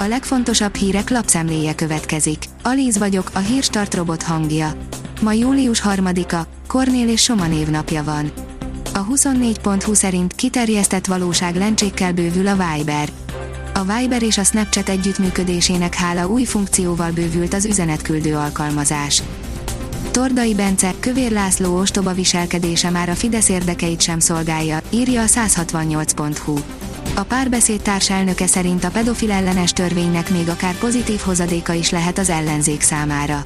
A legfontosabb hírek lapszemléje következik. Alíz vagyok, a hírstart robot hangja. Ma július 3-a, Kornél és Soma névnapja van. A 24.20 szerint kiterjesztett valóság lencsékkel bővül a Viber. A Viber és a Snapchat együttműködésének hála új funkcióval bővült az üzenetküldő alkalmazás. Tordai Bence, Kövér László ostoba viselkedése már a Fidesz érdekeit sem szolgálja, írja a 168.hu. A párbeszéd társelnöke szerint a pedofil ellenes törvénynek még akár pozitív hozadéka is lehet az ellenzék számára.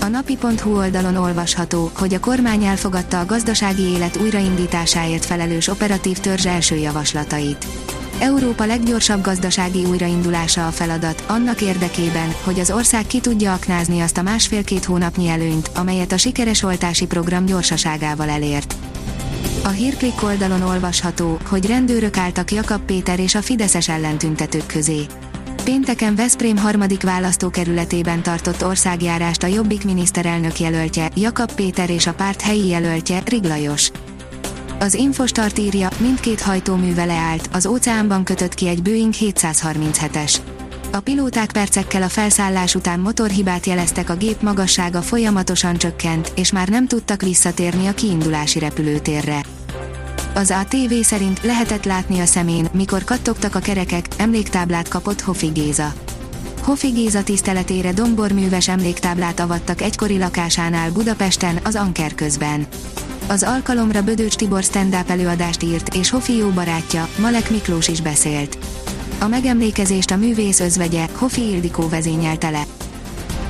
A napi.hu oldalon olvasható, hogy a kormány elfogadta a gazdasági élet újraindításáért felelős operatív törzs első javaslatait. Európa leggyorsabb gazdasági újraindulása a feladat, annak érdekében, hogy az ország ki tudja aknázni azt a másfél-két hónapnyi előnyt, amelyet a sikeres oltási program gyorsaságával elért. A hírklik oldalon olvasható, hogy rendőrök álltak Jakab Péter és a Fideszes ellentüntetők közé. Pénteken Veszprém harmadik választókerületében tartott országjárást a Jobbik miniszterelnök jelöltje, Jakab Péter és a párt helyi jelöltje, Riglajos. Az Infostart írja, mindkét hajtóműve leállt, az óceánban kötött ki egy Boeing 737-es. A pilóták percekkel a felszállás után motorhibát jeleztek a gép magassága folyamatosan csökkent, és már nem tudtak visszatérni a kiindulási repülőtérre. Az ATV szerint lehetett látni a szemén, mikor kattogtak a kerekek, emléktáblát kapott Hofi Géza. Hofi Géza tiszteletére domborműves emléktáblát avattak egykori lakásánál Budapesten, az Anker közben. Az alkalomra Bödöcs Tibor stand előadást írt, és Hofi jó barátja, Malek Miklós is beszélt. A megemlékezést a művész özvegye, Hofi Ildikó vezényelte le.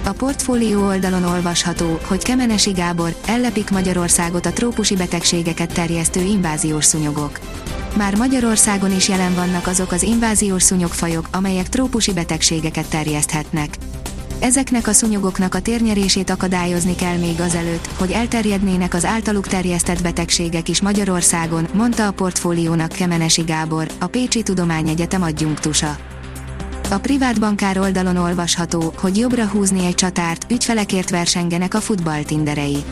A portfólió oldalon olvasható, hogy Kemenesi Gábor, ellepik Magyarországot a trópusi betegségeket terjesztő inváziós szúnyogok. Már Magyarországon is jelen vannak azok az inváziós szúnyogfajok, amelyek trópusi betegségeket terjeszthetnek. Ezeknek a szúnyogoknak a térnyerését akadályozni kell még azelőtt, hogy elterjednének az általuk terjesztett betegségek is Magyarországon, mondta a portfóliónak Kemenesi Gábor, a Pécsi Tudományegyetem adjunktusa. A privát bankár oldalon olvasható, hogy jobbra húzni egy csatárt, ügyfelekért versengenek a futballtinderei.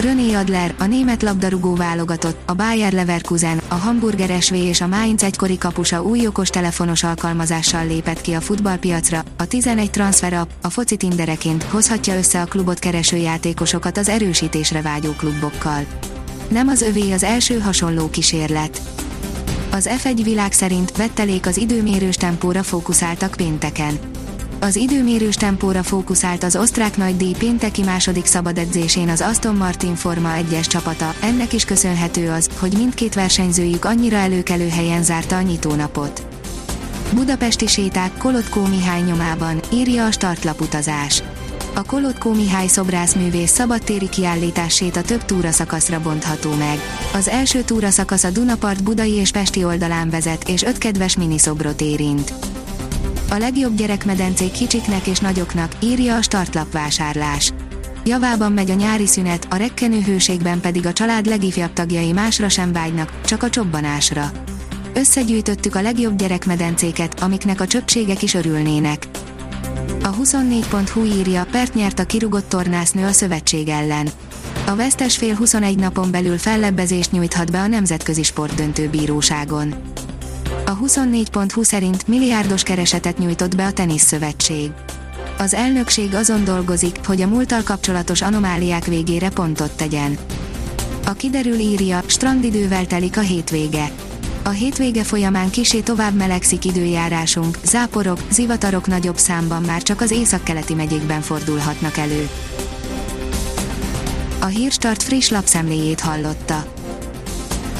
René Adler, a német labdarúgó válogatott, a Bayer Leverkusen, a Hamburger SV és a Mainz egykori kapusa új okos telefonos alkalmazással lépett ki a futballpiacra, a 11 transfer app, a foci tindereként hozhatja össze a klubot kereső játékosokat az erősítésre vágyó klubokkal. Nem az övé az első hasonló kísérlet. Az F1 világ szerint vettelék az időmérős tempóra fókuszáltak pénteken. Az időmérős tempóra fókuszált az osztrák nagydíj pénteki második szabad edzésén az Aston Martin Forma 1-es csapata, ennek is köszönhető az, hogy mindkét versenyzőjük annyira előkelő helyen zárta a nyitónapot. Budapesti séták Kolotkó Mihály nyomában, írja a startlaputazás. A Kolotkó Mihály szobrászművész szabadtéri kiállításét a több túraszakaszra bontható meg. Az első túraszakasz a Dunapart budai és pesti oldalán vezet, és öt kedves miniszobrot érint. A legjobb gyerekmedencék kicsiknek és nagyoknak, írja a startlap vásárlás. Javában megy a nyári szünet, a rekkenő hőségben pedig a család legifjabb tagjai másra sem vágynak, csak a csobbanásra. Összegyűjtöttük a legjobb gyerekmedencéket, amiknek a csöpségek is örülnének. A 24.hu írja, pert nyert a kirugott tornásznő a szövetség ellen. A vesztes fél 21 napon belül fellebbezést nyújthat be a Nemzetközi Sportdöntő Bíróságon. A 24.20 szerint milliárdos keresetet nyújtott be a Teniszszövetség. Az elnökség azon dolgozik, hogy a múlttal kapcsolatos anomáliák végére pontot tegyen. A kiderül írja, strandidővel telik a hétvége. A hétvége folyamán kisé tovább melegszik időjárásunk, záporok, zivatarok nagyobb számban már csak az északkeleti megyékben fordulhatnak elő. A Hírstart friss lapszemléjét hallotta.